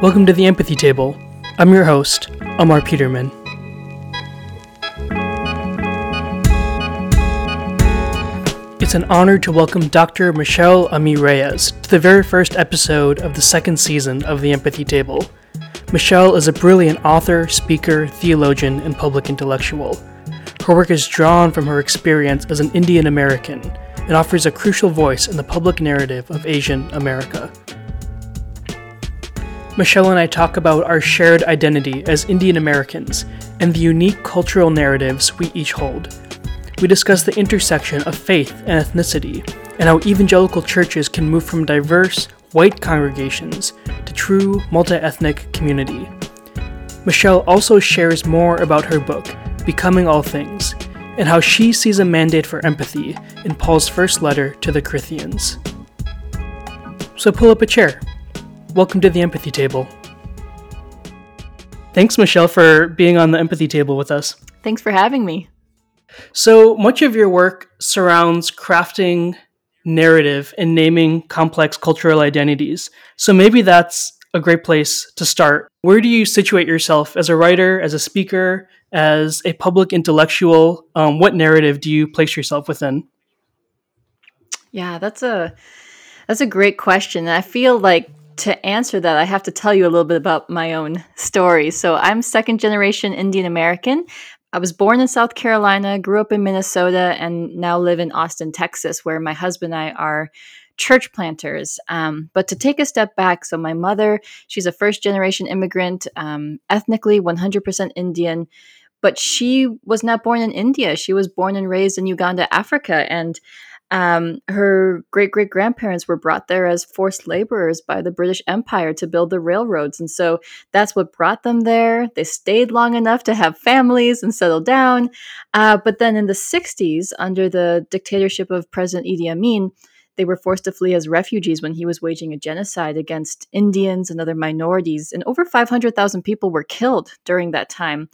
Welcome to the Empathy Table. I'm your host, Amar Peterman. It's an honor to welcome Dr. Michelle Ami Reyes to the very first episode of the second season of the Empathy Table. Michelle is a brilliant author, speaker, theologian, and public intellectual. Her work is drawn from her experience as an Indian American and offers a crucial voice in the public narrative of Asian America. Michelle and I talk about our shared identity as Indian Americans and the unique cultural narratives we each hold. We discuss the intersection of faith and ethnicity and how evangelical churches can move from diverse, white congregations to true multi ethnic community. Michelle also shares more about her book, Becoming All Things, and how she sees a mandate for empathy in Paul's first letter to the Corinthians. So pull up a chair. Welcome to the Empathy Table. Thanks, Michelle, for being on the Empathy Table with us. Thanks for having me. So much of your work surrounds crafting narrative and naming complex cultural identities. So maybe that's a great place to start. Where do you situate yourself as a writer, as a speaker, as a public intellectual? Um, what narrative do you place yourself within? Yeah, that's a that's a great question. I feel like to answer that, I have to tell you a little bit about my own story. So, I'm second generation Indian American. I was born in South Carolina, grew up in Minnesota, and now live in Austin, Texas, where my husband and I are church planters. Um, but to take a step back, so my mother, she's a first generation immigrant, um, ethnically 100% Indian, but she was not born in India. She was born and raised in Uganda, Africa. And um, her great great grandparents were brought there as forced laborers by the British Empire to build the railroads. And so that's what brought them there. They stayed long enough to have families and settle down. Uh, but then in the 60s, under the dictatorship of President Idi Amin, they were forced to flee as refugees when he was waging a genocide against Indians and other minorities. And over 500,000 people were killed during that time.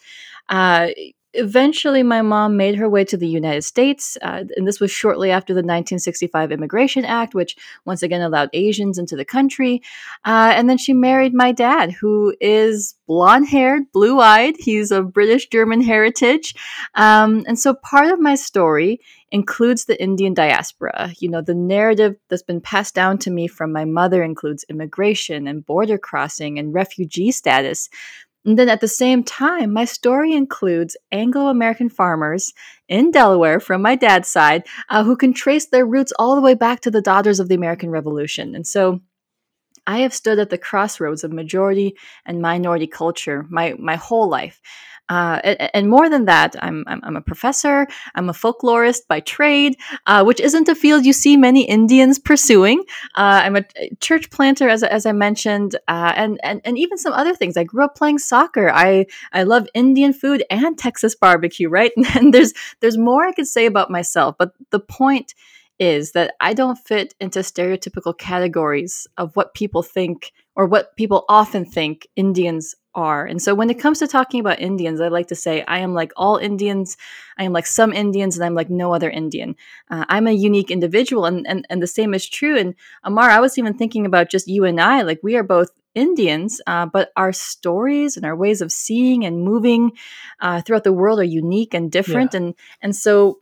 Uh, eventually my mom made her way to the united states uh, and this was shortly after the 1965 immigration act which once again allowed asians into the country. Uh, and then she married my dad who is blonde haired blue eyed he's of british german heritage. Um, and so part of my story includes the indian diaspora. You know the narrative that's been passed down to me from my mother includes immigration and border crossing and refugee status and then at the same time, my story includes Anglo American farmers in Delaware from my dad's side uh, who can trace their roots all the way back to the daughters of the American Revolution. And so I have stood at the crossroads of majority and minority culture my, my whole life. Uh, and, and, more than that, I'm, I'm, I'm, a professor, I'm a folklorist by trade, uh, which isn't a field you see many Indians pursuing. Uh, I'm a church planter, as, as I mentioned, uh, and, and, and even some other things. I grew up playing soccer. I, I love Indian food and Texas barbecue, right? And there's, there's more I could say about myself, but the point is that I don't fit into stereotypical categories of what people think or what people often think Indians are. And so when it comes to talking about Indians, I like to say I am like all Indians, I am like some Indians, and I'm like no other Indian. Uh, I'm a unique individual, and, and, and the same is true. And Amar, I was even thinking about just you and I, like we are both Indians, uh, but our stories and our ways of seeing and moving uh, throughout the world are unique and different. Yeah. And, and so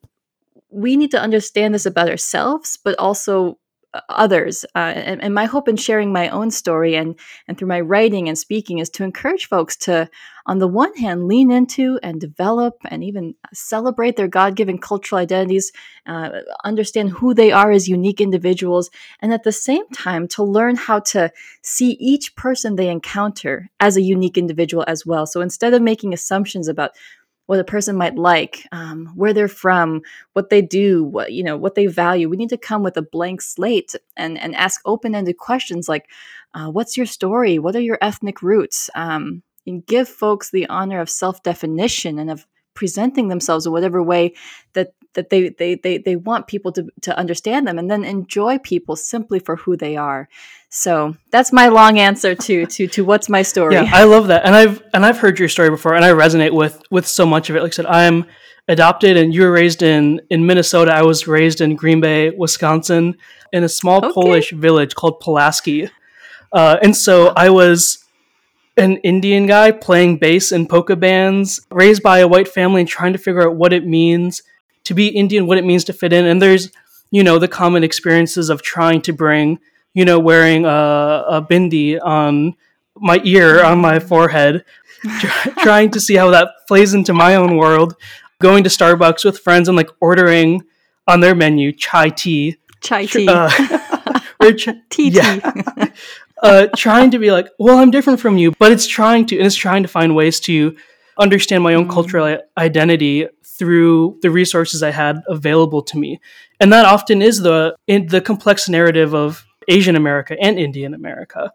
we need to understand this about ourselves, but also others. Uh, and, and, my hope in sharing my own story and and through my writing and speaking is to encourage folks to, on the one hand, lean into and develop and even celebrate their God given cultural identities, uh, understand who they are as unique individuals, and at the same time to learn how to see each person they encounter as a unique individual as well. So instead of making assumptions about what a person might like, um, where they're from, what they do, what you know, what they value. We need to come with a blank slate and and ask open-ended questions like, uh, "What's your story? What are your ethnic roots?" Um, and give folks the honor of self-definition and of presenting themselves in whatever way that that they they they, they want people to, to understand them and then enjoy people simply for who they are. So that's my long answer to to to what's my story. Yeah i love that. And i've and i've heard your story before and i resonate with with so much of it. Like i said i'm adopted and you were raised in in minnesota. I was raised in green bay wisconsin in a small okay. polish village called pulaski. Uh, and so i was an Indian guy playing bass in polka bands, raised by a white family and trying to figure out what it means to be Indian, what it means to fit in. And there's, you know, the common experiences of trying to bring, you know, wearing a, a bindi on my ear, on my forehead, trying to see how that plays into my own world, going to Starbucks with friends and like ordering on their menu chai tea. Chai tea. Uh, or ch- tea yeah. Uh, trying to be like, well, I'm different from you, but it's trying to, and it's trying to find ways to understand my own mm. cultural identity through the resources I had available to me. And that often is the in the complex narrative of Asian America and Indian America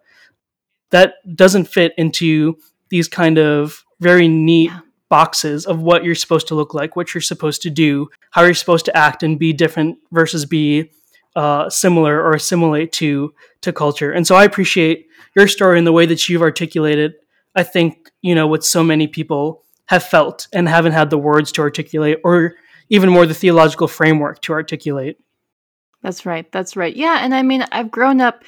that doesn't fit into these kind of very neat yeah. boxes of what you're supposed to look like, what you're supposed to do, how you're supposed to act and be different versus be uh, similar or assimilate to to culture. And so I appreciate your story and the way that you've articulated. I think you know what so many people have felt and haven't had the words to articulate, or even more the theological framework to articulate. That's right. That's right. Yeah, and I mean, I've grown up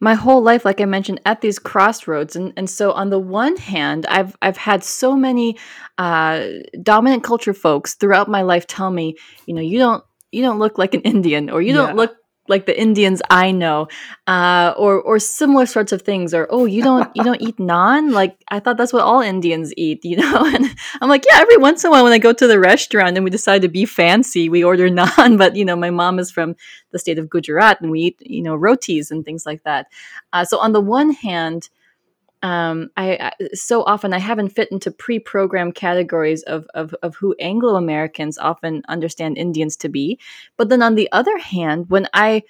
my whole life, like I mentioned, at these crossroads, and and so on the one hand, I've I've had so many uh, dominant culture folks throughout my life tell me, you know, you don't you don't look like an Indian, or you yeah. don't look like the Indians I know, uh, or or similar sorts of things, or oh you don't you don't eat naan like I thought that's what all Indians eat, you know? And I'm like, yeah, every once in a while when I go to the restaurant and we decide to be fancy, we order naan, but you know my mom is from the state of Gujarat and we eat you know rotis and things like that. Uh, so on the one hand, um, I, I, so often I haven't fit into pre-programmed categories of, of of who Anglo Americans often understand Indians to be. But then on the other hand, when I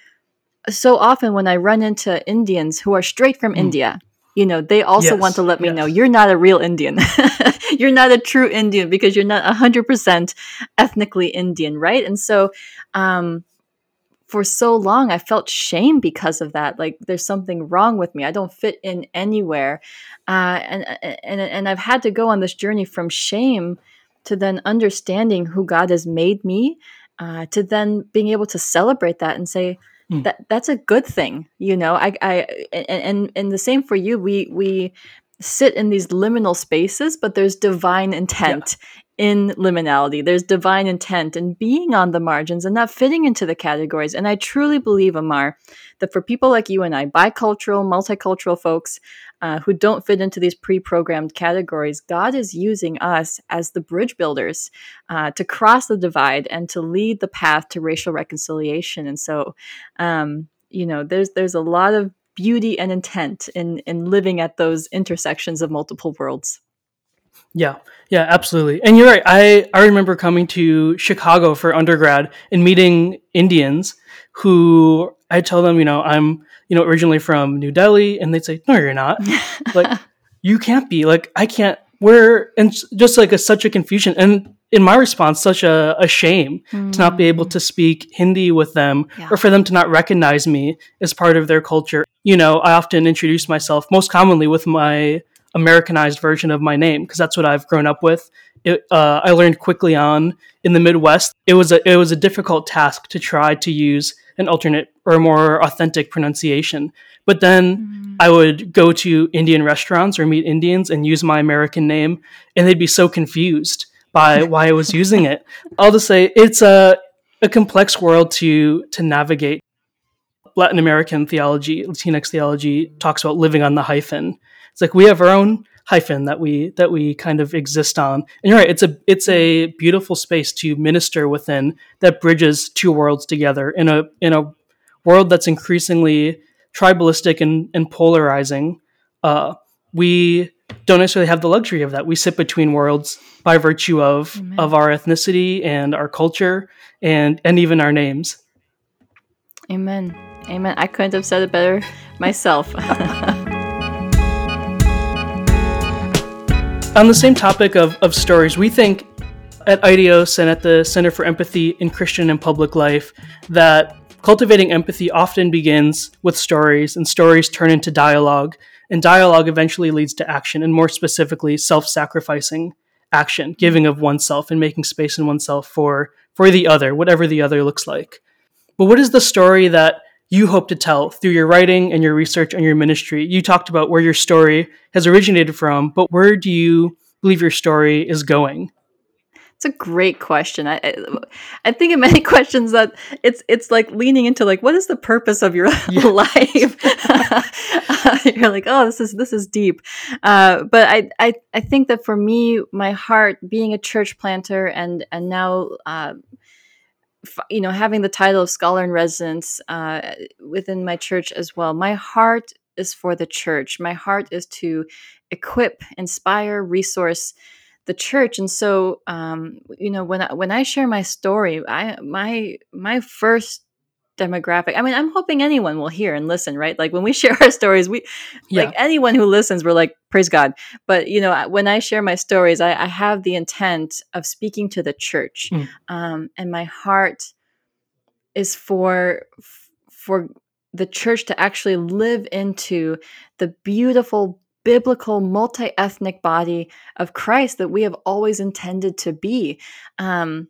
so often when I run into Indians who are straight from mm. India, you know, they also yes, want to let me yes. know you're not a real Indian. you're not a true Indian because you're not 100% ethnically Indian, right? And so um, for so long i felt shame because of that like there's something wrong with me i don't fit in anywhere uh, and, and and i've had to go on this journey from shame to then understanding who god has made me uh, to then being able to celebrate that and say mm. that that's a good thing you know i i and, and and the same for you we we sit in these liminal spaces but there's divine intent in liminality. There's divine intent and being on the margins and not fitting into the categories. And I truly believe, Amar, that for people like you and I, bicultural, multicultural folks uh, who don't fit into these pre programmed categories, God is using us as the bridge builders uh, to cross the divide and to lead the path to racial reconciliation. And so, um, you know, there's there's a lot of beauty and intent in in living at those intersections of multiple worlds. Yeah, yeah, absolutely. And you're right. I, I remember coming to Chicago for undergrad and meeting Indians who I tell them, you know, I'm, you know, originally from New Delhi, and they'd say, no, you're not. like, you can't be. Like, I can't. We're and just like a, such a confusion. And in my response, such a, a shame mm. to not be able to speak Hindi with them yeah. or for them to not recognize me as part of their culture. You know, I often introduce myself most commonly with my Americanized version of my name because that's what I've grown up with. It, uh, I learned quickly on in the Midwest. It was a it was a difficult task to try to use an alternate or more authentic pronunciation. But then mm. I would go to Indian restaurants or meet Indians and use my American name, and they'd be so confused by why I was using it. I'll just say it's a a complex world to to navigate. Latin American theology, Latinx theology talks about living on the hyphen, it's like we have our own hyphen that we that we kind of exist on. And you're right, it's a it's a beautiful space to minister within that bridges two worlds together in a in a world that's increasingly tribalistic and, and polarizing. Uh, we don't necessarily have the luxury of that. We sit between worlds by virtue of Amen. of our ethnicity and our culture and and even our names. Amen. Amen. I couldn't have said it better myself. On the same topic of, of stories, we think at IDEOS and at the Center for Empathy in Christian and Public Life that cultivating empathy often begins with stories, and stories turn into dialogue, and dialogue eventually leads to action, and more specifically, self sacrificing action, giving of oneself and making space in oneself for, for the other, whatever the other looks like. But what is the story that you hope to tell through your writing and your research and your ministry. You talked about where your story has originated from, but where do you believe your story is going? It's a great question. I, I think in many questions that it's it's like leaning into like what is the purpose of your yeah. life? You're like, oh, this is this is deep. Uh, but I, I I think that for me, my heart, being a church planter, and and now. Uh, you know, having the title of scholar in residence uh, within my church as well, my heart is for the church. My heart is to equip, inspire, resource the church and so um, you know when I, when I share my story I my my first demographic I mean I'm hoping anyone will hear and listen right like when we share our stories we yeah. like anyone who listens we're like praise God but you know when I share my stories I, I have the intent of speaking to the church mm. um, and my heart is for for the church to actually live into the beautiful biblical, multi ethnic body of Christ that we have always intended to be. Um,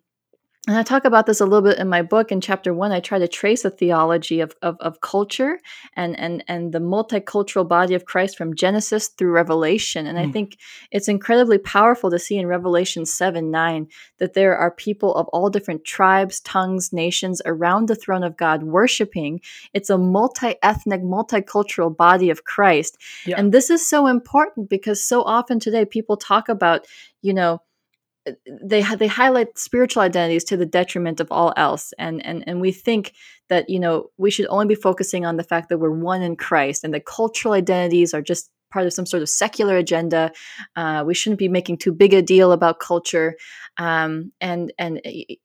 and I talk about this a little bit in my book. In chapter one, I try to trace a theology of, of, of, culture and, and, and the multicultural body of Christ from Genesis through Revelation. And mm. I think it's incredibly powerful to see in Revelation 7 9 that there are people of all different tribes, tongues, nations around the throne of God worshiping. It's a multi ethnic, multicultural body of Christ. Yeah. And this is so important because so often today people talk about, you know, they they highlight spiritual identities to the detriment of all else. And and and we think that you know we should only be focusing on the fact that we're one in Christ and that cultural identities are just part of some sort of secular agenda. Uh, we shouldn't be making too big a deal about culture. Um, and and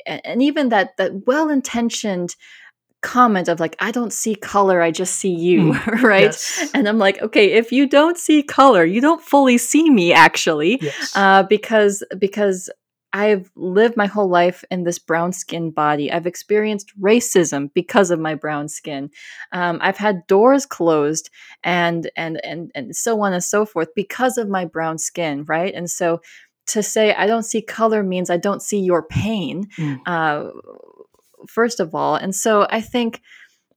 and even that that well-intentioned comment of like i don't see color i just see you mm, right yes. and i'm like okay if you don't see color you don't fully see me actually yes. uh, because because i've lived my whole life in this brown skin body i've experienced racism because of my brown skin um, i've had doors closed and and and and so on and so forth because of my brown skin right and so to say I don't see color means I don't see your pain. Mm. Uh, first of all. And so I think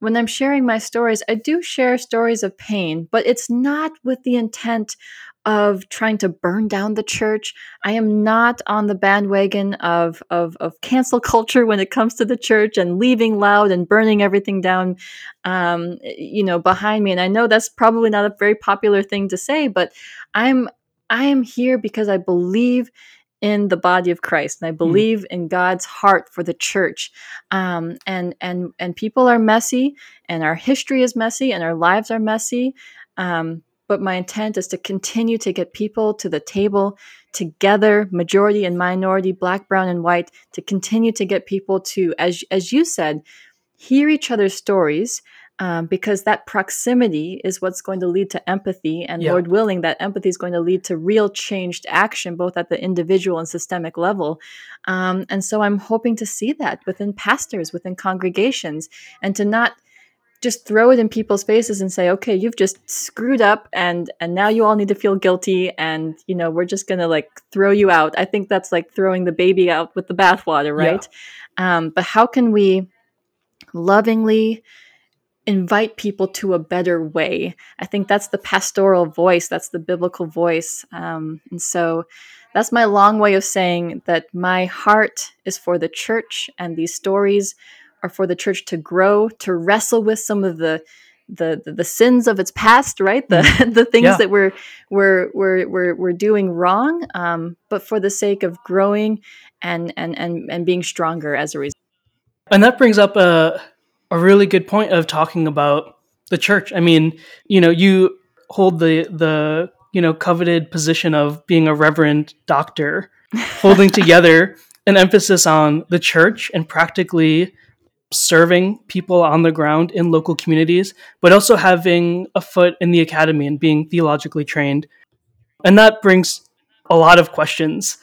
when I'm sharing my stories, I do share stories of pain, but it's not with the intent of trying to burn down the church. I am not on the bandwagon of, of, of cancel culture when it comes to the church and leaving loud and burning everything down, um, you know, behind me. And I know that's probably not a very popular thing to say, but I'm I am here because I believe in the body of Christ, and I hmm. believe mm. in God's heart for the church. Um, and and and people are messy, and our history is messy, and our lives are messy. Um, but my intent is to continue to get people to the table together, majority and minority, black, brown, and white, to continue to get people to, as as you said, hear each other's stories um, because that proximity is what's going to lead to empathy. And yeah. Lord willing, that empathy is going to lead to real changed action, both at the individual and systemic level. Um, and so I'm hoping to see that within pastors, within congregations, and to not just throw it in people's faces and say okay you've just screwed up and and now you all need to feel guilty and you know we're just gonna like throw you out i think that's like throwing the baby out with the bathwater right yeah. um, but how can we lovingly invite people to a better way. I think that's the pastoral voice, that's the biblical voice. Um, and so that's my long way of saying that my heart is for the church, and these stories are for the church to grow, to wrestle with some of the the, the, the sins of its past, right? The mm. the things yeah. that we're, we're we're we're we're doing wrong, um, but for the sake of growing and and and and being stronger as a result. And that brings up a a really good point of talking about the church. I mean, you know, you hold the the you know coveted position of being a reverend doctor, holding together an emphasis on the church and practically serving people on the ground in local communities, but also having a foot in the academy and being theologically trained. And that brings a lot of questions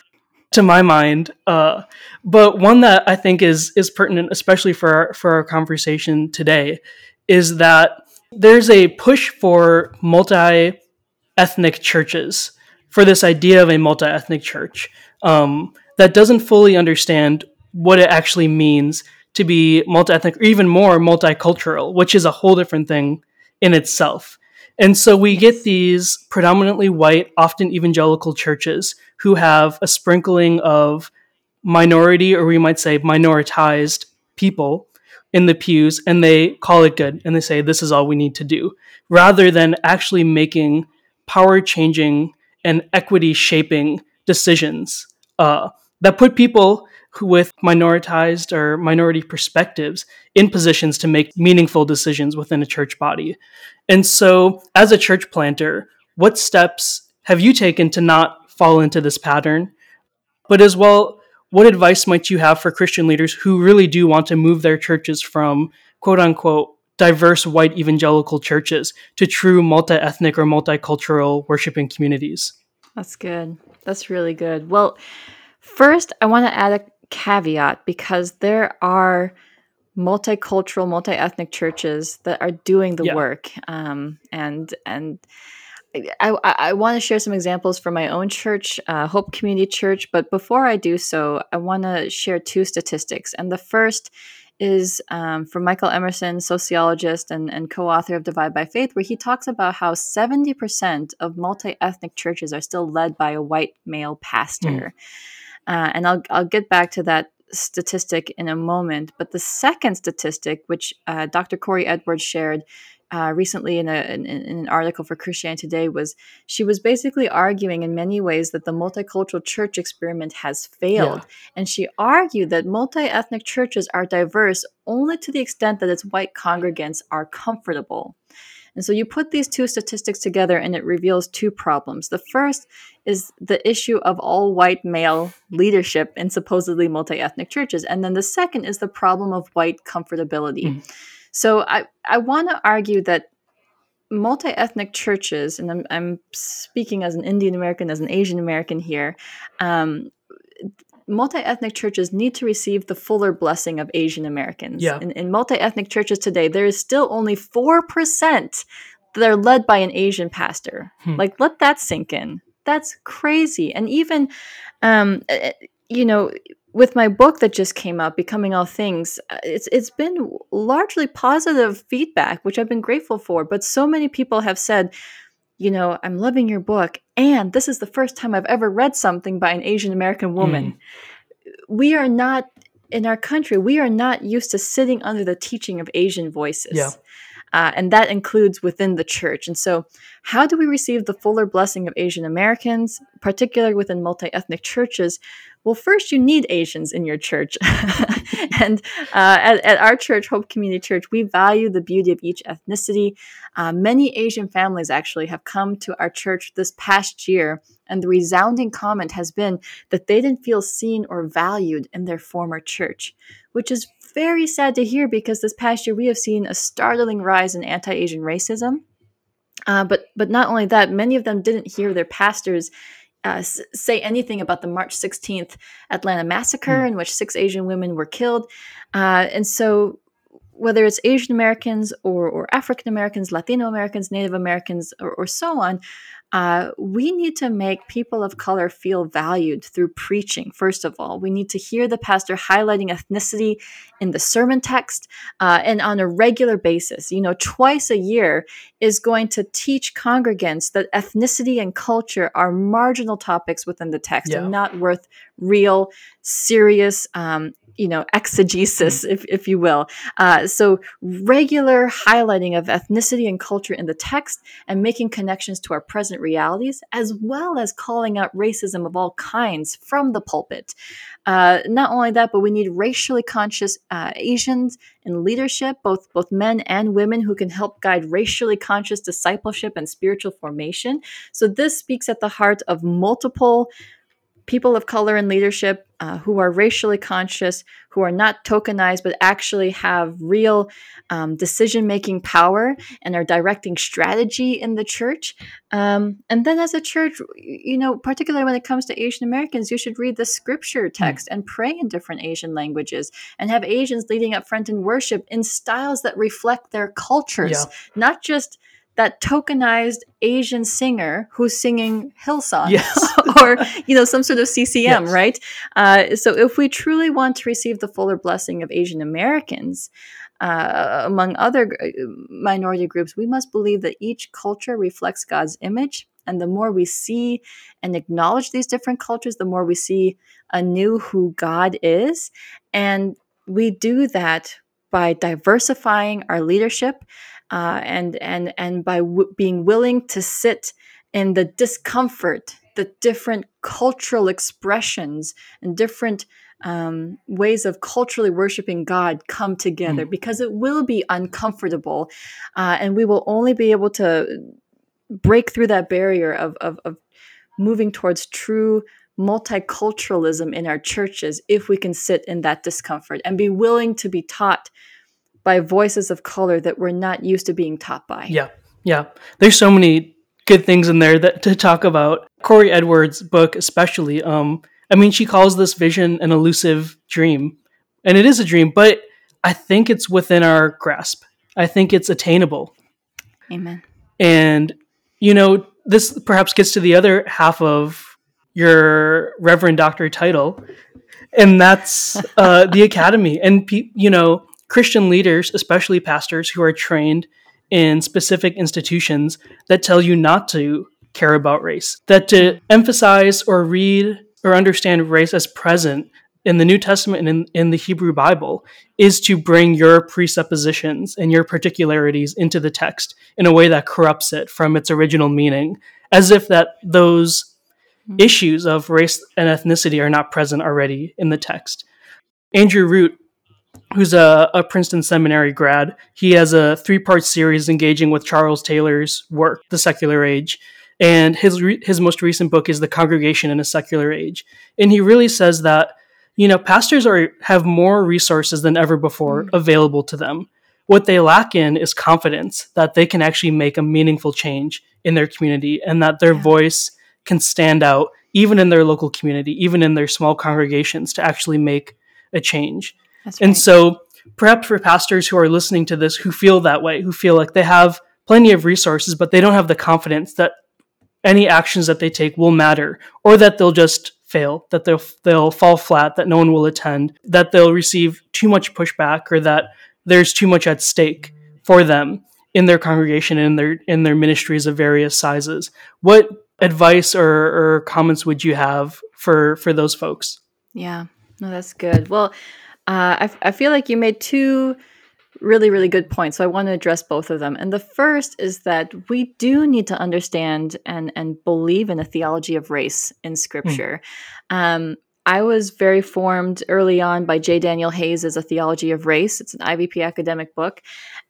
to my mind. Uh, but one that I think is is pertinent, especially for our, for our conversation today, is that there's a push for multi ethnic churches, for this idea of a multi ethnic church um, that doesn't fully understand what it actually means to be multi-ethnic or even more multicultural, which is a whole different thing in itself. And so we get these predominantly white, often evangelical churches who have a sprinkling of minority, or we might say minoritized people in the pews, and they call it good and they say, this is all we need to do, rather than actually making power changing and equity shaping decisions uh, that put people with minoritized or minority perspectives in positions to make meaningful decisions within a church body. And so, as a church planter, what steps have you taken to not fall into this pattern? But as well, what advice might you have for Christian leaders who really do want to move their churches from quote unquote diverse white evangelical churches to true multi ethnic or multicultural worshiping communities? That's good. That's really good. Well, first, I want to add a caveat because there are multicultural, multi-ethnic churches that are doing the yeah. work, um, and and I, I, I want to share some examples from my own church, uh, Hope Community Church. But before I do so, I want to share two statistics. And the first is um, from Michael Emerson, sociologist and, and co author of Divide by Faith, where he talks about how 70% of multi ethnic churches are still led by a white male pastor. Mm. Uh, and I'll, I'll get back to that statistic in a moment. But the second statistic, which uh, Dr. Korie Edwards shared uh, recently in, a, in, in, an article for Christianity Today, was she was basically arguing in many ways that the multicultural church experiment has failed. Yeah. And she argued that multi ethnic churches are diverse only to the extent that its white congregants are comfortable. And so you put these two statistics together and it reveals two problems. The first is the issue of all white male leadership in supposedly multi ethnic churches. And then the second is the problem of white comfortability. Mm. So I, I want to argue that multi ethnic churches, and I'm, I'm, speaking as an Indian American, as an Asian American here, um, multi ethnic churches need to receive the fuller blessing of Asian Americans. Yeah. In, in multi ethnic churches today, there is still only 4% that are led by an Asian pastor. Hmm. Like, let that sink in. That's crazy. And even, um, eh, eh, you know, with my book that just came out, Becoming All Things, uh, it's it's been largely positive feedback, which I've been grateful for. But so many people have said, you know, I'm loving your book, and this is the first time I've ever read something by an Asian American woman. Mm. We are not in our country. We are not used to sitting under the teaching of Asian voices. Yeah. Uh, and that includes within the church. And so, how do we receive the fuller blessing of Asian Americans, particularly within multi ethnic churches? Well, first, you need Asians in your church. and uh, at, at, our church, Hope Community Church, we value the beauty of each ethnicity. Uh, many Asian families actually have come to our church this past year, and the resounding comment has been that they didn't feel seen or valued in their former church, which is very sad to hear because this past year we have seen a startling rise in anti Asian racism. Uh, but but not only that, many of them didn't hear their pastors uh, say anything about the March 16th Atlanta massacre, mm. in which six Asian women were killed. Uh, and so, whether it's Asian Americans or, or African Americans, Latino Americans, Native Americans, or, or so on, uh, we need to make people of color feel valued through preaching, first of all. We need to hear the pastor highlighting ethnicity in the sermon text uh, and on a regular basis. You know, twice a year is going to teach congregants that ethnicity and culture are marginal topics within the text yeah. and not worth real, serious, um, you know exegesis mm-hmm. if, if you will. Uh, so regular highlighting of ethnicity and culture in the text and making connections to our present realities as well as calling out racism of all kinds from the pulpit. Uh, not only that but we need racially conscious uh, asians in leadership both both men and women who can help guide racially conscious discipleship and spiritual formation. So this speaks at the heart of multiple people of color in leadership uh, who are racially conscious, who are not tokenized, but actually have real um, decision making power and are directing strategy in the church. Um, and then, as a church, you know, particularly when it comes to Asian Americans, you should read the scripture hmm. text and pray in different Asian languages and have Asians leading up front in worship in styles that reflect their cultures, yeah. not just that tokenized Asian singer who's singing Hillsong Yes. or you know some sort of CCM, Yes. right? Uh, so if we truly want to receive the fuller blessing of Asian Americans, uh, among other uh, minority groups, we must believe that each culture reflects God's image. And the more we see and acknowledge these different cultures, the more we see anew who God is. And we do that by diversifying our leadership uh, and, and, and by w- being willing to sit in the discomfort, the different cultural expressions and different um, ways of culturally worshiping God come together Mm. because it will be uncomfortable. Uh, and we will only be able to break through that barrier of, of, of moving towards true multiculturalism in our churches if we can sit in that discomfort and be willing to be taught by voices of color that we're not used to being taught by. Yeah, yeah. There's so many good things in there that to talk about. Korie Edwards' book, especially. Um, I mean, she calls this vision an elusive dream, and it is a dream, but I think it's within our grasp. I think it's attainable, Amen. and you know, this perhaps gets to the other half of your Reverend Doctor title, and that's uh, the academy. And pe- you know, Christian leaders, especially pastors, who are trained in specific institutions that tell you not to care about race, that to emphasize or read or understand race as present in the New Testament and in, in the Hebrew Bible is to bring your presuppositions and your particularities into the text in a way that corrupts it from its original meaning, as if that those hmm. issues of race and ethnicity are not present already in the text. Andrew Root, who's a, a Princeton Seminary grad, he has a three part series engaging with Charles Taylor's work, The Secular Age. And his, re- his most recent book is The Congregation in a Secular Age. And he really says that, you know, pastors are have more resources than ever before mm. available to them. What they lack in is confidence that they can actually make a meaningful change in their community and that their Yeah. voice can stand out even in their local community, even in their small congregations to actually make a change. That's And right. so, perhaps for pastors who are listening to this who feel that way, who feel like they have plenty of resources, but they don't have the confidence that any actions that they take will matter, or that they'll just fail, that they'll they'll fall flat, that no one will attend, that they'll receive too much pushback, or that there's too much at stake for them in their congregation and in their in their ministries of various sizes. What advice or, or comments would you have for for those folks? Yeah, no, that's good. Well, uh, I, I feel like you made two really, really good points. So I want to address both of them. And the first is that we do need to understand and, and believe in a theology of race in scripture. Um, I was very formed early on by J. Daniel Hays as a theology of race. It's an IVP academic book.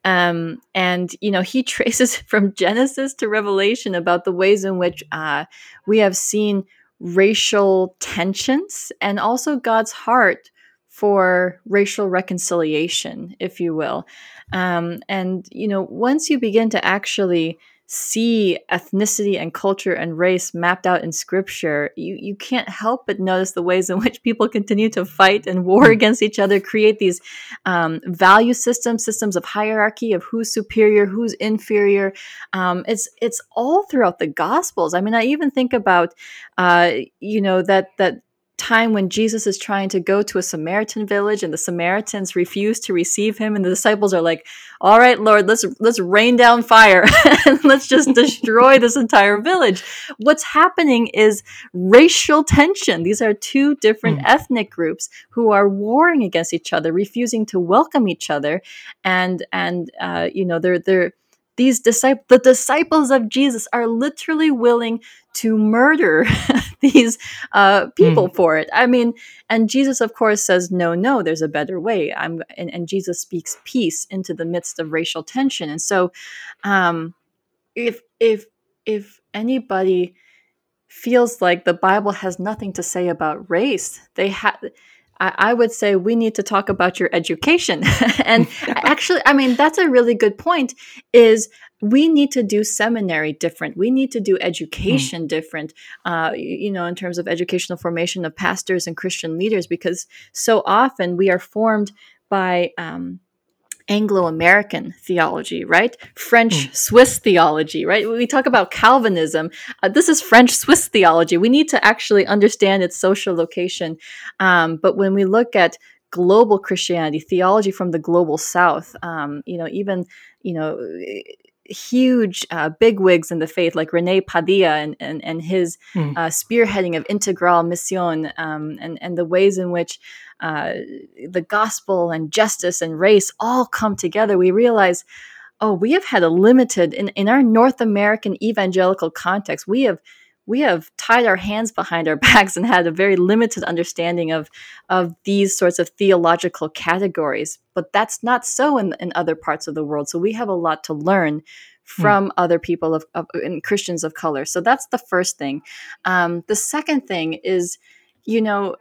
Um, and, you know, he traces from Genesis to Revelation about the ways in which uh, we have seen racial tensions and also God's heart for racial reconciliation, if you will. Um, and, you know, once you begin to actually see ethnicity and culture and race mapped out in scripture, you, you can't help but notice the ways in which people continue to fight and war against each other, create these um, value systems, systems of hierarchy of who's superior, who's inferior. Um, it's it's all throughout the Gospels. I mean, I even think about, uh, you know, that that time when Jesus is trying to go to a Samaritan village and the Samaritans refuse to receive him and the disciples are like, "All right, Lord, let's let's rain down fire and let's just destroy this entire village." What's happening is racial tension. These are two different Mm. ethnic groups who are warring against each other, refusing to welcome each other, and and uh, you know they're they're these disciples, the disciples of Jesus, are literally willing to murder these uh, people for it. I mean, and Jesus, of course, says, "No, no, there's a better way." I'm, and, and Jesus speaks peace into the midst of racial tension. And so, um, if if if anybody feels like the Bible has nothing to say about race, they have. I would say we need to talk about your education. and actually, I mean, that's a really good point. Is we need to do seminary different. We need to do education mm. different, uh, you know, in terms of educational formation of pastors and Christian leaders, because so often we are formed by um, Anglo American theology, right? French mm. Swiss theology, right? we talk about Calvinism, uh, this is French Swiss theology. We need to actually understand its social location. Um, but when we look at global Christianity, theology from the global South, um, you know, even, you know, huge uh, bigwigs in the faith, like Rene Padilla and, and, and his mm. uh, spearheading of Integral Mission um, and, and the ways in which uh, the gospel and justice and race all come together, we realize, oh, we have had a limited, in, in our North American evangelical context, we have we have tied our hands behind our backs and had a very limited understanding of of these sorts of theological categories but that's not so in, in other parts of the world so we have a lot to learn from mm. other people of, of and christians of color so that's the first thing um, the second thing is you know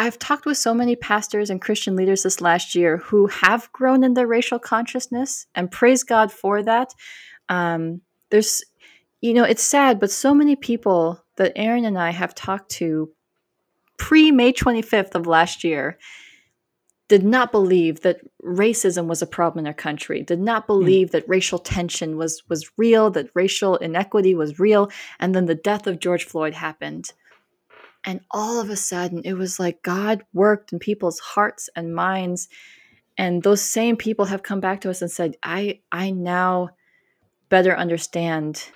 I've talked with so many pastors and Christian leaders this last year who have grown in their racial consciousness and praise God for that. Um, there's you know, it's sad, but so many people that Aaron and I have talked to pre May 25th of last year did not believe that racism was a problem in our country did not hmm. believe mm. that racial tension was was real that racial inequity was real and then the death of george floyd happened and all of a sudden it was like god worked in people's hearts and minds and those same people have come back to us and said i i now better understand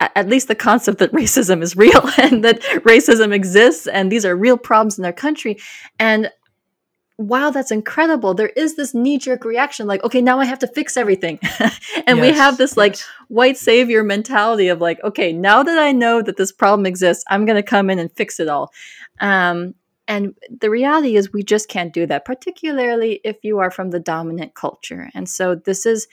at least the concept that racism is real and that racism exists and these are real problems in our country. And while that's incredible, there is this knee jerk reaction like, okay, now I have to fix everything. and yes, we have this like white savior mentality of like, okay, now that I know that this problem exists, I'm going to come in and fix it all. Um, and the reality is, we just can't do that, particularly if you are from the dominant culture. And so this is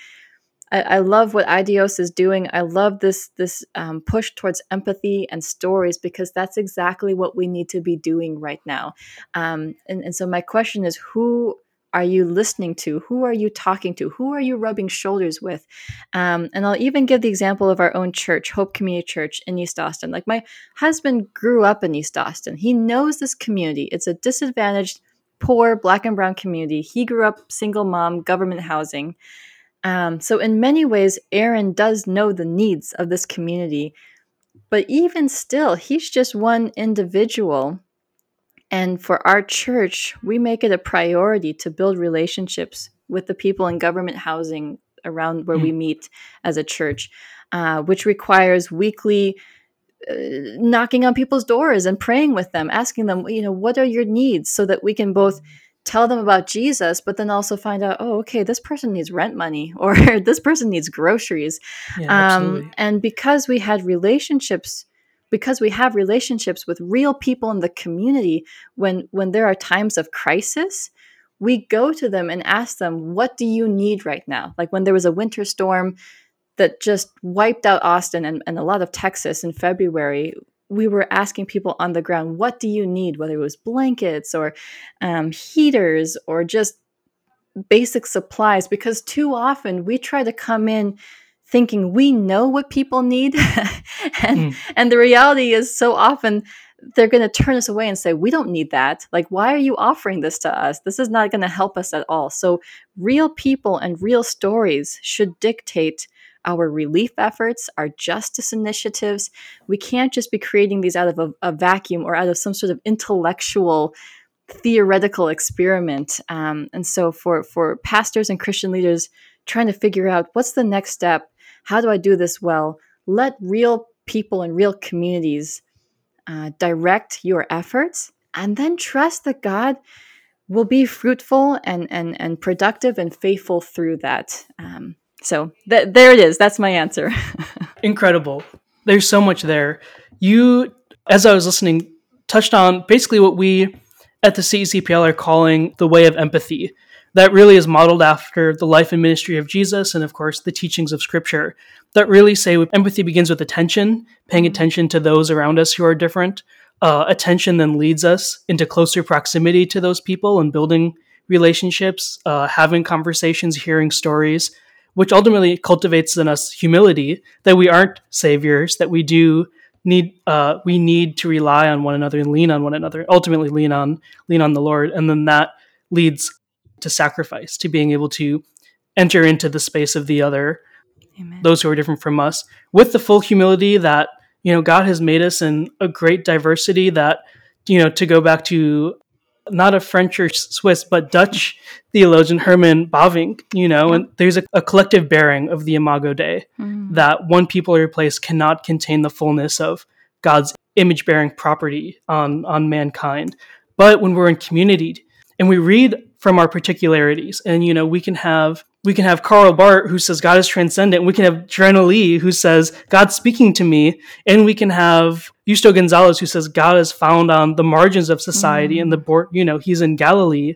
I, I love what IDEOS is doing. I love this this um, push towards empathy and stories because that's exactly what we need to be doing right now. Um, and, and so my question is, who are you listening to? Who are you talking to? Who are you rubbing shoulders with? Um, and I'll even give the example of our own church, Hope Community Church in East Austin. Like my husband grew up in East Austin. He knows this community. It's a disadvantaged, poor black and brown community. He grew up single mom, government housing. Um, so, in many ways, Aaron does know the needs of this community, but even still, he's just one individual. And for our church, we make it a priority to build relationships with the people in government housing around where mm. we meet as a church, uh, which requires weekly uh, knocking on people's doors and praying with them, asking them, you know, what are your needs so that we can both tell them about Jesus, but then also find out, oh, okay, this person needs rent money or this person needs groceries. Yeah, um, and because we had relationships, because we have relationships with real people in the community, when when there are times of crisis, we go to them and ask them, what do you need right now? Like when there was a winter storm that just wiped out Austin and, and a lot of Texas in February, we were asking people on the ground, what do you need? Whether it was blankets or um, heaters or just basic supplies, because too often we try to come in thinking we know what people need. and, mm. and the reality is, so often they're going to turn us away and say, We don't need that. Like, why are you offering this to us? This is not going to help us at all. So, real people and real stories should dictate our relief efforts, our justice initiatives. We can't just be creating these out of a, a vacuum or out of some sort of intellectual theoretical experiment. Um, and so for for pastors and Christian leaders trying to figure out what's the next step, how do I do this well? Let real people and real communities uh, direct your efforts, and then trust that God will be fruitful and and and productive and faithful through that. Um, so th- there it is. That's my answer. Incredible. There's so much there. You, as I was listening, touched on basically what we at the CECPL are calling the way of empathy. That really is modeled after the life and ministry of Jesus and, of course, the teachings of Scripture that really say empathy begins with attention, paying attention to those around us who are different. Uh, attention then leads us into closer proximity to those people and building relationships, uh, having conversations, hearing stories, which ultimately cultivates in us humility that we aren't saviors, that we do need uh, we need to rely on one another and lean on one another. Ultimately, lean on lean on the Lord, and then that leads to sacrifice, to being able to enter into the space of the other, Amen. those who are different from us, with the full humility that you know God has made us in a great diversity. That you know to go back to not a French or Swiss, but Dutch theologian Herman Bavinck, you know, and there's a, a, collective bearing of the Imago Dei mm. that one people or place cannot contain the fullness of God's image bearing property on, on mankind. But when we're in community and we read from our particularities, and you know, we can have we can have Karl Barth who says God is transcendent. We can have Jarena Lee who says God's speaking to me, and we can have Justo Gonzalez who says God is found on the margins of society mm. and the board. You know, he's in Galilee,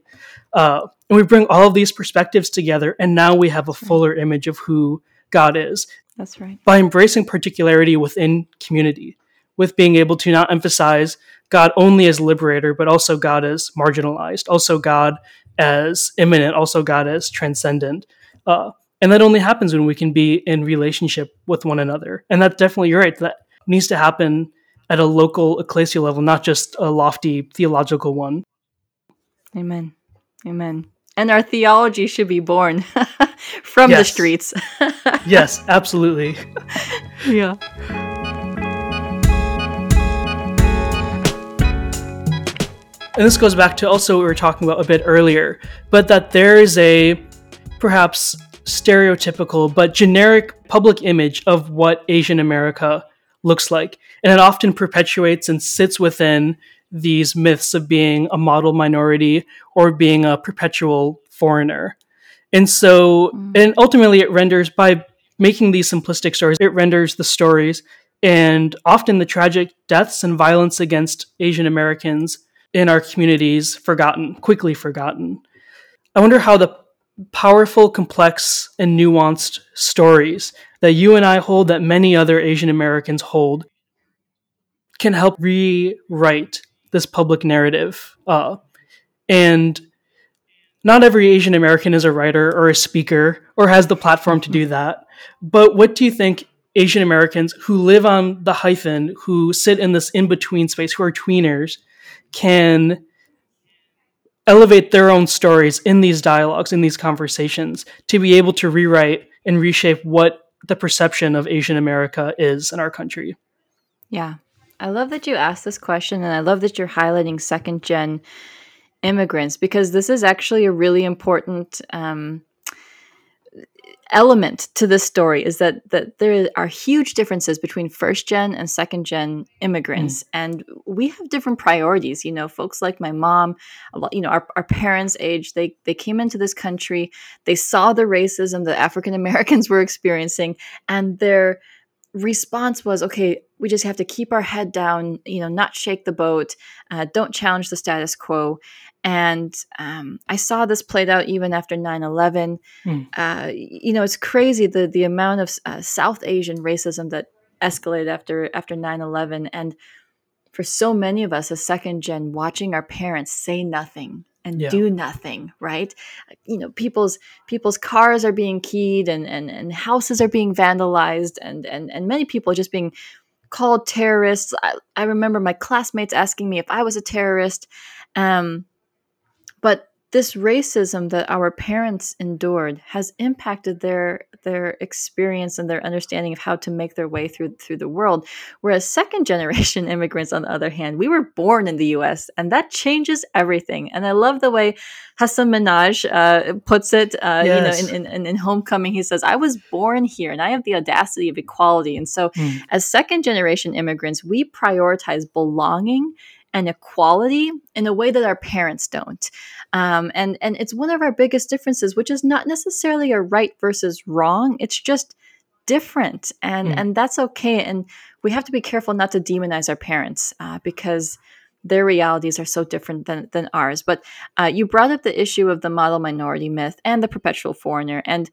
uh, and we bring all of these perspectives together, and now we have a fuller image of who God is. That's right. By embracing particularity within community, with being able to not emphasize God only as liberator, but also God as marginalized, also God as immanent, also God as transcendent. Uh, and that only happens when we can be in relationship with one another. And that definitely, you're right, that needs to happen at a local ecclesial level, not just a lofty theological one. Amen. Amen. And our theology should be born from yes. the streets. yes, absolutely. yeah. And this goes back to also what we were talking about a bit earlier, but that there is a perhaps stereotypical but generic public image of what Asian America looks like. And it often perpetuates and sits within these myths of being a model minority or being a perpetual foreigner. And so, mm. and ultimately, it renders by making these simplistic stories, it renders the stories and often the tragic deaths and violence against Asian Americans in our communities forgotten, quickly forgotten. I wonder how the powerful, complex, and nuanced stories that you and I hold, that many other Asian Americans hold, can help rewrite this public narrative. Uh, and not every Asian American is a writer or a speaker or has the platform to do that. But what do you think Asian Americans who live on the hyphen, who sit in this in between space, who are tweeners, can elevate their own stories in these dialogues, in these conversations, to be able to rewrite and reshape what the perception of Asian America is in our country. Yeah. I love that you asked this question, and I love that you're highlighting second gen immigrants because this is actually a really important um, element to this story is that that there are huge differences between first gen and second gen immigrants mm. and we have different priorities you know folks like my mom you know our, our parents age they they came into this country they saw the racism that african americans were experiencing and their response was okay we just have to keep our head down you know not shake the boat uh, don't challenge the status quo and um, I saw this played out even after 9/11. Mm. Uh, you know, it's crazy the the amount of uh, South Asian racism that escalated after after 9/11, and for so many of us, a second gen, watching our parents say nothing and yeah. do nothing, right? You know, people's people's cars are being keyed and and, and houses are being vandalized, and and and many people just being called terrorists. I, I remember my classmates asking me if I was a terrorist. Um, but this racism that our parents endured has impacted their their experience and their understanding of how to make their way through through the world. Whereas second generation immigrants on the other hand. We were born in the US and that changes everything. And I love the way Hasan Minhaj uh, puts it uh, yes. you know in, in, in homecoming. He says I was born here and I have the audacity of equality. And so mm. as second generation immigrants we prioritize belonging and equality in a way that our parents don't. Um, and and it's one of our biggest differences, which is not necessarily a right versus wrong. It's just different, and mm. and that's okay. And we have to be careful not to demonize our parents uh, because their realities are so different than, than ours. But uh, you brought up the issue of the model minority myth and the perpetual foreigner. And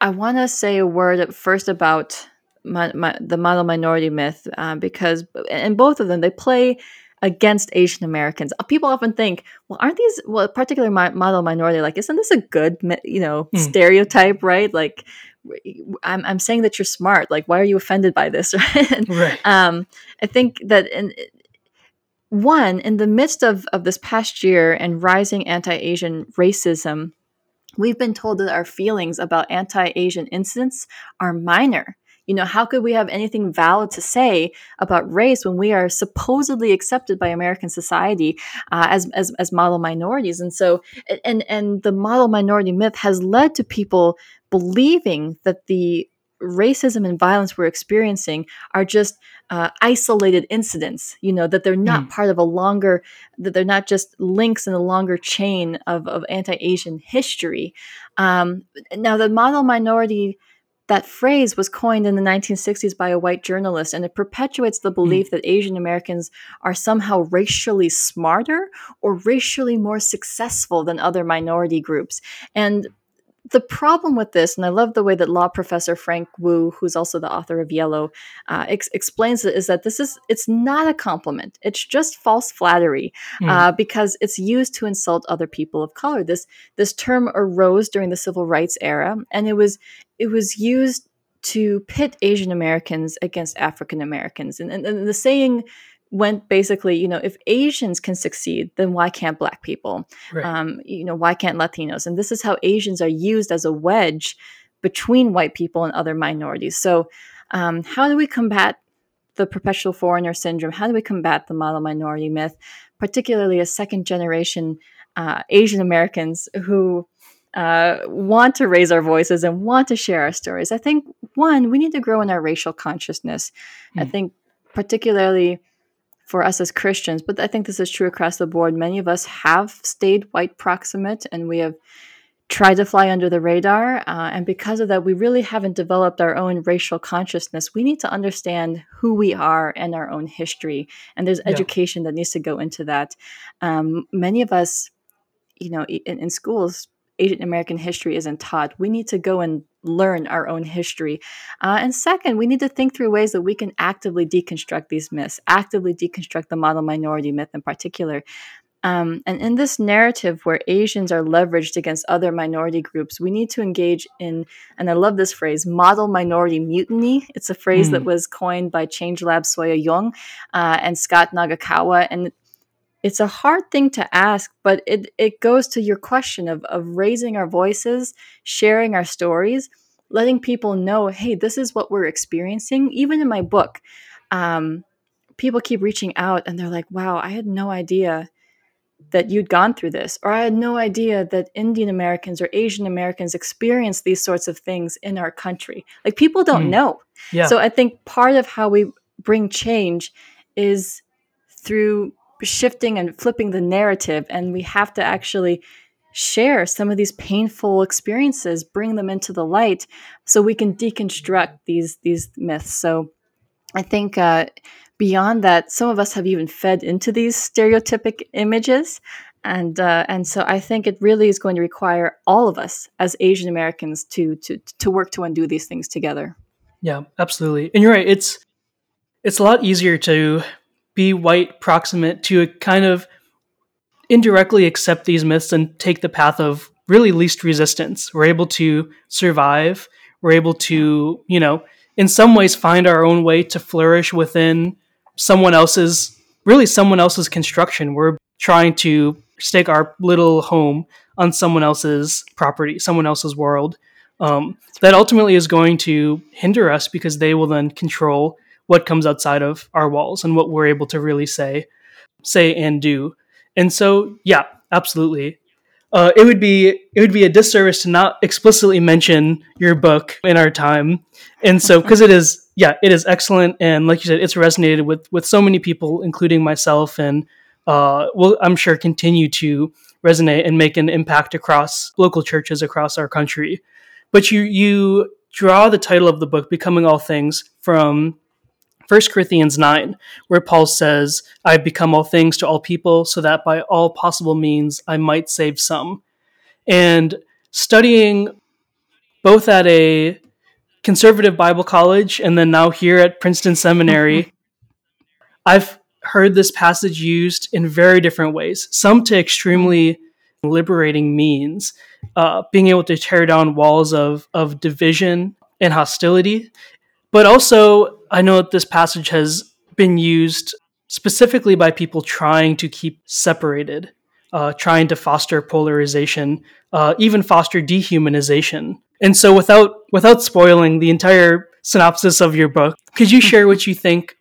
I want to say a word first about my, my, the model minority myth uh, because in both of them they play against Asian Americans. Uh, people often think, well, aren't these well, a particular model minority? Like, isn't this a good you know mm. stereotype, right? Like, I'm I'm saying that you're smart. Like, why are you offended by this? right. Um, I think that in one in the midst of of this past year and rising anti-Asian racism we've been told that our feelings about anti Asian incidents are minor. You know, how could we have anything valid to say about race when we are supposedly accepted by American society uh, as, as, as model minorities? And so, and, and the model minority myth has led to people believing that the racism and violence we're experiencing are just uh, isolated incidents you know that they're not mm. part of a longer that they're not just links in a longer chain of, of anti-asian history um, now the model minority that phrase was coined in the 1960s by a white journalist, and it perpetuates the belief mm. that Asian Americans are somehow racially smarter or racially more successful than other minority groups. And the problem with this, and I love the way that law professor Frank Wu, who's also the author of Yellow, uh, ex- explains it, is that this is it's not a compliment. It's just false flattery mm. uh, because it's used to insult other people of color. This this term arose during the civil rights era, and it was it was used to pit Asian Americans against African Americans, and, and, and the saying went basically, you know, if Asians can succeed, then why can't Black people? Right. Um, you know, why can't Latinos? And this is how Asians are used as a wedge between white people and other minorities. So, um, how do we combat the perpetual foreigner syndrome? How do we combat the model minority myth, particularly as second generation uh, Asian Americans who uh, want to raise our voices and want to share our stories? I think one, we need to grow in our racial consciousness. Mm. I hmm. think particularly for us as Christians, but I think this is true across the board. Many of us have stayed white proximate and we have tried to fly under the radar. Uh, and because of that, we really haven't developed our own racial consciousness. We need to understand who we are and our own history. And there's yeah. education that needs to go into that. Um, many of us, you know, in, in schools, Asian American history isn't taught. We need to go and learn our own history. Uh, and second, we need to think through ways that we can actively deconstruct these myths, actively deconstruct the model minority myth in particular. Um, and in this narrative where Asians are leveraged against other minority groups, we need to engage in, and I love this phrase, model minority mutiny. It's a phrase mm. that hmm. was coined by Change Lab Soya Jung uh, and Scot Nakagawa. And it's a hard thing to ask, but it, it goes to your question of, of raising our voices, sharing our stories, letting people know, hey, this is what we're experiencing. Even in my book, um, people keep reaching out and they're like, wow, I had no idea that you'd gone through this, or I had no idea that Indian Americans or Asian Americans experience these sorts of things in our country. Like people don't mm. know. Yeah. So I think part of how we bring change is through shifting and flipping the narrative and we have to actually share some of these painful experiences bring them into the light so we can deconstruct these these myths. So i think uh, beyond that some of us have even fed into these stereotypic images and uh, and so i think it really is going to require all of us as asian americans to to to work to undo these things together. Yeah absolutely. And you're right it's it's a lot easier to be white proximate to kind of indirectly accept these myths and take the path of really least resistance. We're able to survive. We're able to, you know, in some ways find our own way to flourish within someone else's, really someone else's construction. We're trying to stake our little home on someone else's property, someone else's world. Um, that ultimately is going to hinder us because they will then control what comes outside of our walls and what we're able to really say say and do. And so yeah absolutely. Uh, it would be it would be a disservice to not explicitly mention your book in our time. And so because it is yeah it is excellent. And like you said it's resonated with with so many people including myself. And uh, will i'm sure continue to resonate and make an impact across local churches across our country. But you you draw the title of the book becoming all things from 1 Corinthians 9, where Paul says, I've become all things to all people, so that by all possible means I might save some. And studying both at a conservative Bible college and then now here at Princeton Seminary, I've heard this passage used in very different ways, some to extremely liberating means, uh, being able to tear down walls of, of division and hostility, but also I know that this passage has been used specifically by people trying to keep separated uh, trying to foster polarization, uh, even foster dehumanization. And so, without without spoiling the entire synopsis of your book, could you share what you think,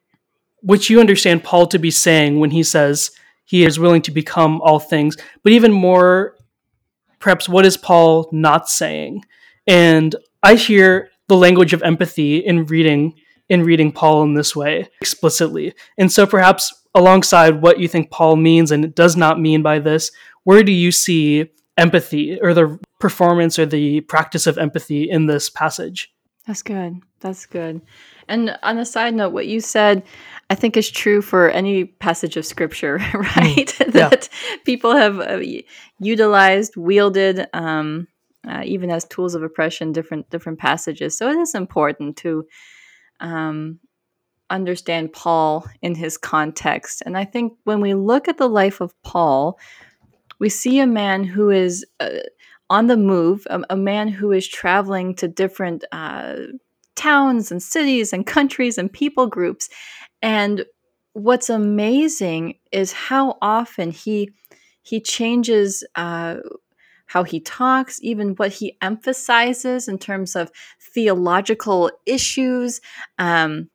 what you understand Paul to be saying when he says he is willing to become all things, but even more, perhaps, what is Paul not saying? And I hear the language of empathy in reading in reading Paul in this way explicitly. And so perhaps alongside what you think Paul means and does not mean by this, where do you see empathy or the performance or the practice of empathy in this passage? That's good. That's good. And on a side note, what you said, I think is true for any passage of scripture, right? Mm, yeah. that people have uh, utilized, wielded, um, uh, even as tools of oppression, different different passages. So it is important to um, understand Paul in his context. And I think when we look at the life of Paul, we see a man who is uh, on the move, a, a, man who is traveling to different uh, towns and cities and countries and people groups. And what's amazing is how often he he changes uh, how he talks, even what he emphasizes in terms of theological issues, um,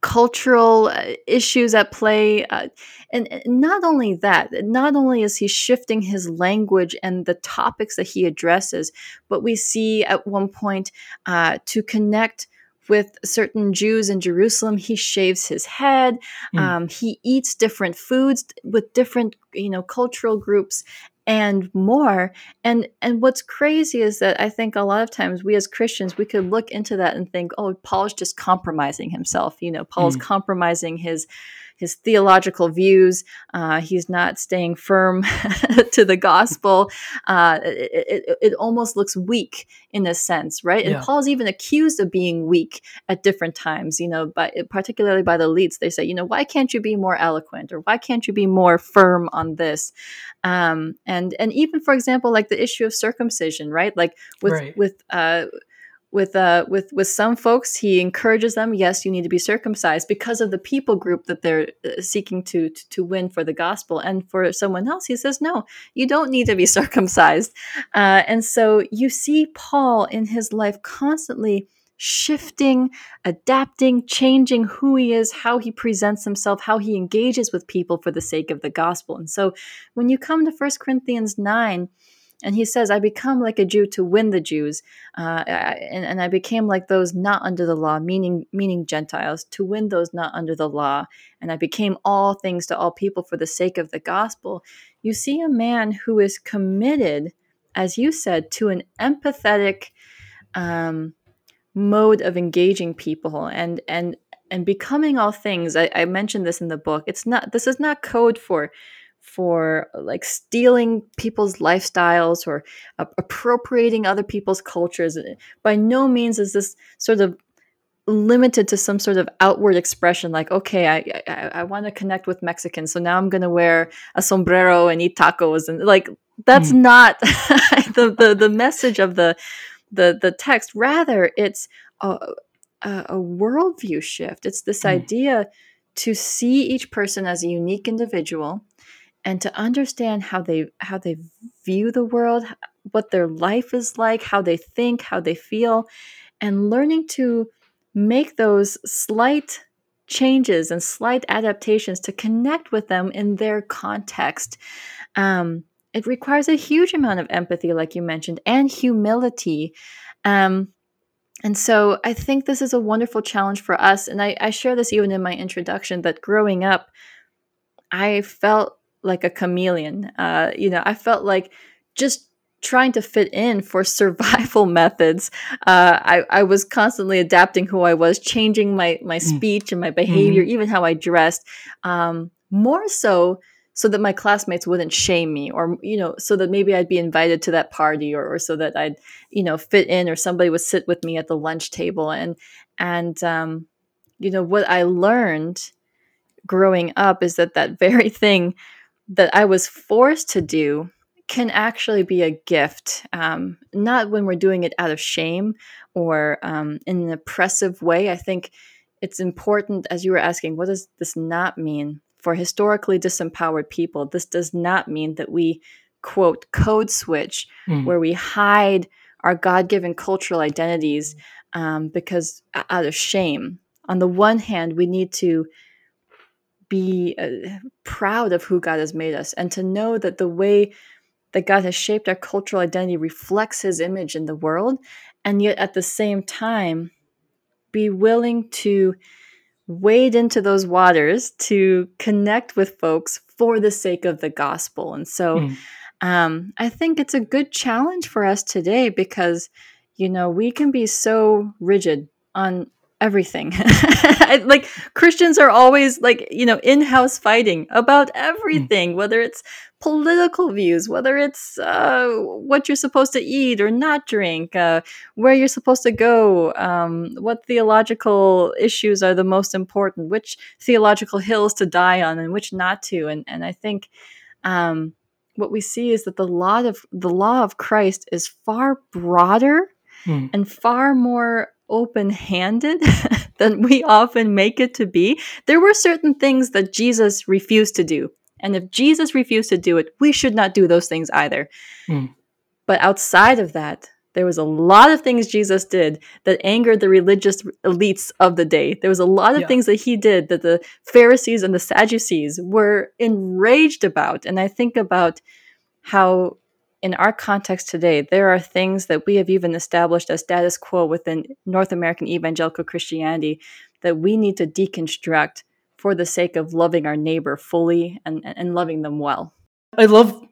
cultural uh, issues at play. Uh, and not only that, not only is he shifting his language and the topics that he addresses, but we see at one point uh, to connect with certain Jews in Jerusalem, he shaves his head. Mm. Um, he eats different foods with different, you know, cultural groups, and more and and what's crazy is that i think a lot of times we as christians we could look into that and think oh paul's just compromising himself you know paul's mm. compromising his his theological views. Uh, he's not staying firm to the gospel. Uh, it, it, it, almost looks weak in a sense, right? And yeah. Paul's even accused of being weak at different times, you know, by, particularly by the elites. They say, you know, why can't you be more eloquent or why can't you be more firm on this? Um, and and even for example, like the issue of circumcision, right? Like with right. with uh, with uh with with some folks he encourages them yes you need to be circumcised because of the people group that they're uh, seeking to, to, to win for the gospel. And for someone else he says no you don't need to be circumcised. Uh, and so you see paul in his life constantly shifting adapting changing who he is how he presents himself how he engages with people for the sake of the gospel. And so when you come to 1 corinthians 9 and he says, I become like a Jew to win the Jews, uh, and, and I became like those not under the law, meaning meaning Gentiles, to win those not under the law. And I became all things to all people for the sake of the gospel. You see a man who is committed, as you said, to an empathetic um, mode of engaging people and and and becoming all things. I, I mentioned this in the book. It's not. This is not code for for like stealing people's lifestyles or uh, appropriating other people's cultures. By no means is this sort of limited to some sort of outward expression like okay i i, I want to connect with mexicans so now i'm going to wear a sombrero and eat tacos and like that's mm. not the, the the message of the the the text rather it's a, a, a worldview shift it's this mm. idea to see each person as a unique individual and to understand how they how they view the world what their life is like how they think how they feel and learning to make those slight changes and slight adaptations to connect with them in their context um, it requires a huge amount of empathy like you mentioned and humility um, and so I think this is a wonderful challenge for us. And I, I share this even in my introduction that growing up, I felt like a chameleon. Uh, you know, I felt like just trying to fit in for survival methods. Uh, I, I was constantly adapting who I was, changing my my mm. speech and my behavior, mm-hmm. even how I dressed. Um, more so so that my classmates wouldn't shame me or you know so that maybe i'd be invited to that party or, or so that i'd you know fit in or somebody would sit with me at the lunch table and and um, you know what i learned growing up is that that very thing that I was forced to do can actually be a gift. Um, not when we're doing it out of shame or um, in an oppressive way. I think it's important, as you were asking, what does this not mean? for historically disempowered people, this does not mean that we, quote, code switch, mm. where we hide our God given cultural identities um, because out of shame. On the one hand, we need to be uh, proud of who God has made us and to know that the way that God has shaped our cultural identity reflects his image in the world. And yet at the same time, be willing to wade into those waters to connect with folks for the sake of the gospel. And so mm. um, I think it's a good challenge for us today because, you know, we can be so rigid on everything. like Christians are always like, you know, in-house fighting about hmm. everything, mm. whether it's political views, whether it's uh, what you're supposed to eat or not drink, uh, where you're supposed to go, um, what theological issues are the most important, which theological hills to die on and which not to. And and I think um, what we see is that the law of the law of Christ is far broader mm. and far more open handed than we often make it to be. There were certain things that Jesus refused to do. And if Jesus refused to do it, we should not do those things either. Mm. But outside of that, there was a lot of things Jesus did that angered the religious elites of the day. There was a lot of yeah. things that he did that the Pharisees and the Sadducees were enraged about. And I think about how in our context today, there are things that we have even established as status quo within North American evangelical Christianity that we need to deconstruct for the sake of loving our neighbor fully and, and loving them well. I love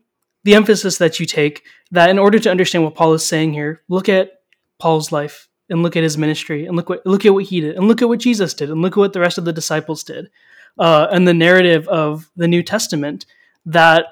the emphasis that you take that in order to understand what Paul is saying here, look at Paul's life and look at his ministry and look what look at what he did and look at what Jesus did and look at what the rest of the disciples did. Uh, and the narrative of the New Testament that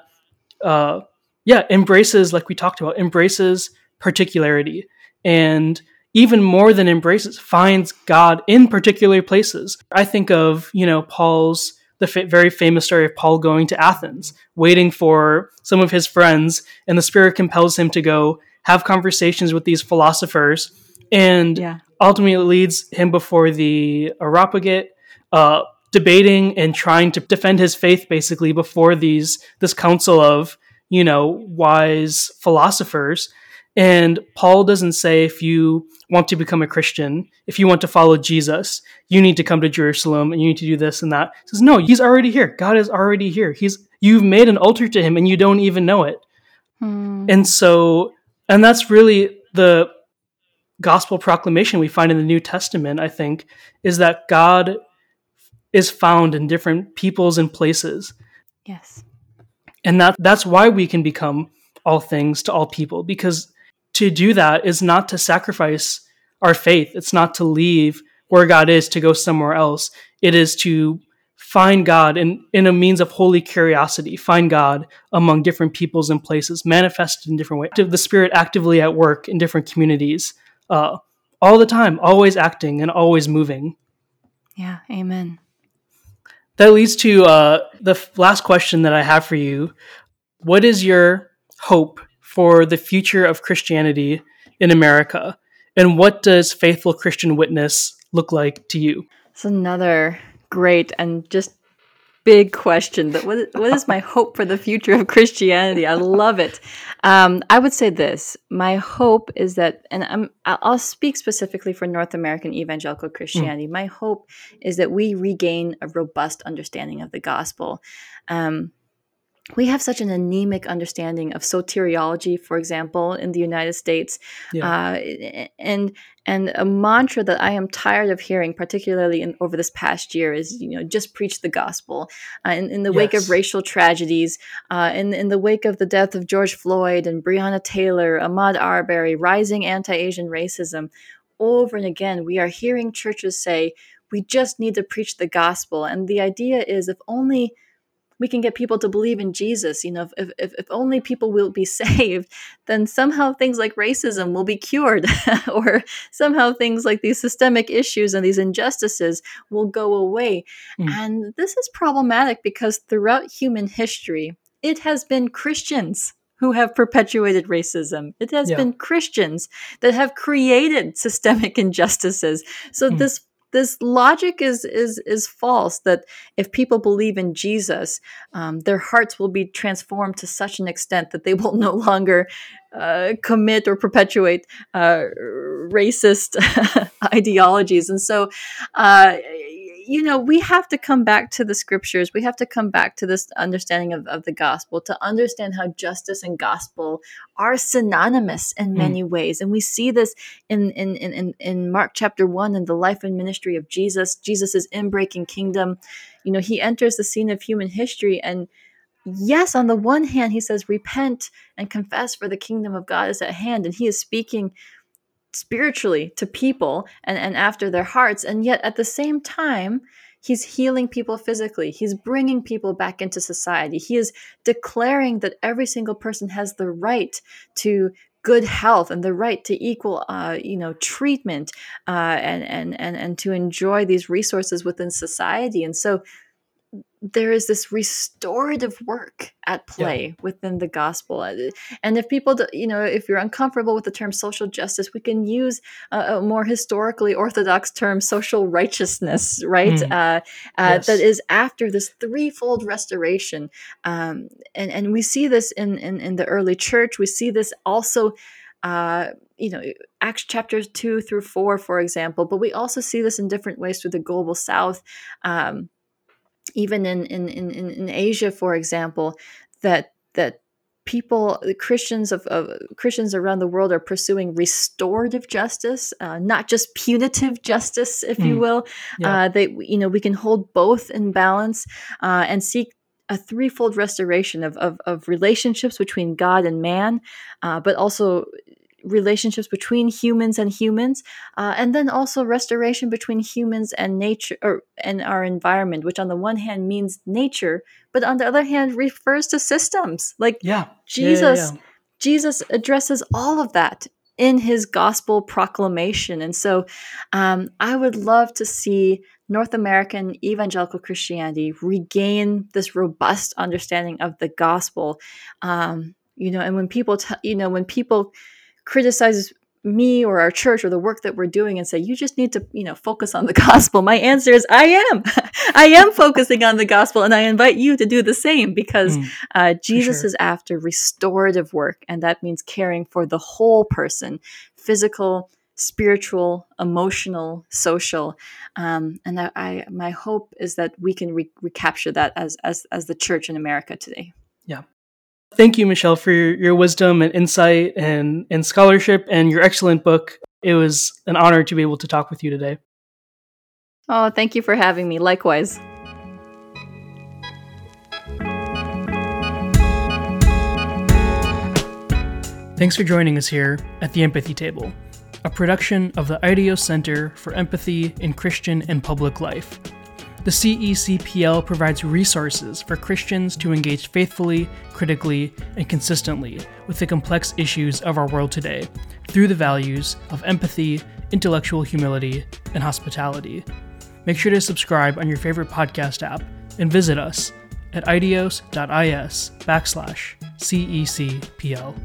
uh, yeah, embraces, like we talked about, embraces particularity and even more than embraces, finds God in particular places. I think of, you know, Paul's, the fa- very famous story of Paul going to Athens, waiting for some of his friends, and the Spirit compels him to go have conversations with these philosophers, and yeah. ultimately leads him before the Areopagite, uh, debating and trying to defend his faith basically before these this council of you know, wise philosophers. And Paul doesn't say if you want to become a Christian, if you want to follow Jesus, you need to come to Jerusalem and you need to do this and that. He says, no, he's already here. God is already here. He's you've made an altar to him and you don't even know it. Hmm. And so, and that's really the gospel proclamation we find in the New Testament, I think, is that God is found in different peoples and places. Yes and that that's why we can become all things to all people because to do that is not to sacrifice our faith. It's not to leave where god is to go somewhere else. It is to find god in, in a means of holy curiosity find god among different peoples and places manifested in different ways. The spirit actively at work in different communities uh, all the time always acting and always moving. Yeah amen that leads to uh, the last question that I have for you. What is your hope for the future of Christianity in America? And what does faithful Christian witness look like to you? It's another great and just big question. That what, what is my hope for the future of Christianity? I love it. Um, I would say this: my hope is that, and I'm, I'll speak specifically for North American evangelical Christianity. Mm. My hope is that we regain a robust understanding of the gospel. Um, we have such an anemic understanding of soteriology, for example, in the United States, yeah. uh, and and a mantra that I am tired of hearing, particularly in, over this past year, is you know just preach the gospel. Uh, in, in, the yes. wake of racial tragedies, uh, in in the wake of the death of George Floyd and Breonna Taylor, Ahmaud Arbery, rising anti-Asian racism, over and again we are hearing churches say we just need to preach the gospel, and the idea is if only we can get people to believe in Jesus. You know, if, if, if only people will be saved, then somehow things like racism will be cured, or somehow things like these systemic issues and these injustices will go away. Mm. And this is problematic because throughout human history, it has been Christians who have perpetuated racism. It has yeah. been Christians that have created systemic injustices. So mm. this this logic is is is false. That if people believe in Jesus, um, their hearts will be transformed to such an extent that they will no longer uh, commit or perpetuate uh, racist ideologies. And so, uh, you know, we have to come back to the scriptures. We have to come back to this understanding of, of the gospel to understand how justice and gospel are synonymous in hmm. many mm. ways. And we see this in, in, in, in Mark chapter one in the life and ministry of Jesus. Jesus' inbreaking kingdom. You know, he enters the scene of human history and yes, on the one hand, he says, repent and confess for the kingdom of God is at hand. And he is speaking spiritually to people and, and after their hearts. And yet at the same time, he's healing people physically. He's bringing people back into society. He is declaring that every single person has the right to good health and the right to equal uh, you know treatment uh, and, and and and to enjoy these resources within society and so there is this restorative work at play yeah. within the gospel uh, and if people you know if you're uncomfortable with the term social justice we can use a, more historically orthodox term social righteousness right mm. uh, uh, yes. that is after this threefold restoration um, and and we see this in, in in the early church we see this also uh, you know, Acts chapters two through four, for example, but we also see this in different ways through the global south. Um, even in, in, in, in Asia, for example, that that people christians of, of, christians around the world are pursuing restorative justice uh, not just punitive justice if mm. you will yeah. uh, they you know we can hold both in balance uh, and seek a threefold restoration of, of, of, relationships between god and man uh, but also relationships between humans and humans, uh, and then also restoration between humans and nature or and our environment, which on the one hand means nature, but on the other hand refers to systems. Like yeah, Jesus, yeah, yeah, yeah. Jesus addresses all of that in his gospel proclamation, and so um, I would love to see. North American evangelical Christianity regain this robust understanding of the gospel, um, you know, and when people, t- you know, when people criticize me or our church or the work that we're doing and say you just need to you know focus on the gospel. My answer is i am. I am focusing on the gospel and i invite you to do the same because mm, uh, jesus sure. is after restorative work and that means caring for the whole person physical spiritual emotional social. Um, and I, I, my hope is that we can re- recapture that as as as the church in america today. Yeah Thank you, Michelle, for your, your wisdom and insight and, and scholarship and your excellent book. It was an honor to be able to talk with you today. Oh, thank you for having me. Likewise. Thanks for joining us here at the Empathy Table, a production of the IDEOS Center for Empathy in Christian and Public Life. The CECPL provides resources for Christians to engage faithfully, critically, and consistently with the complex issues of our world today through the values of empathy, intellectual humility, and hospitality. Make sure to subscribe on your favorite podcast app and visit us at ideos.is backslash CECPL.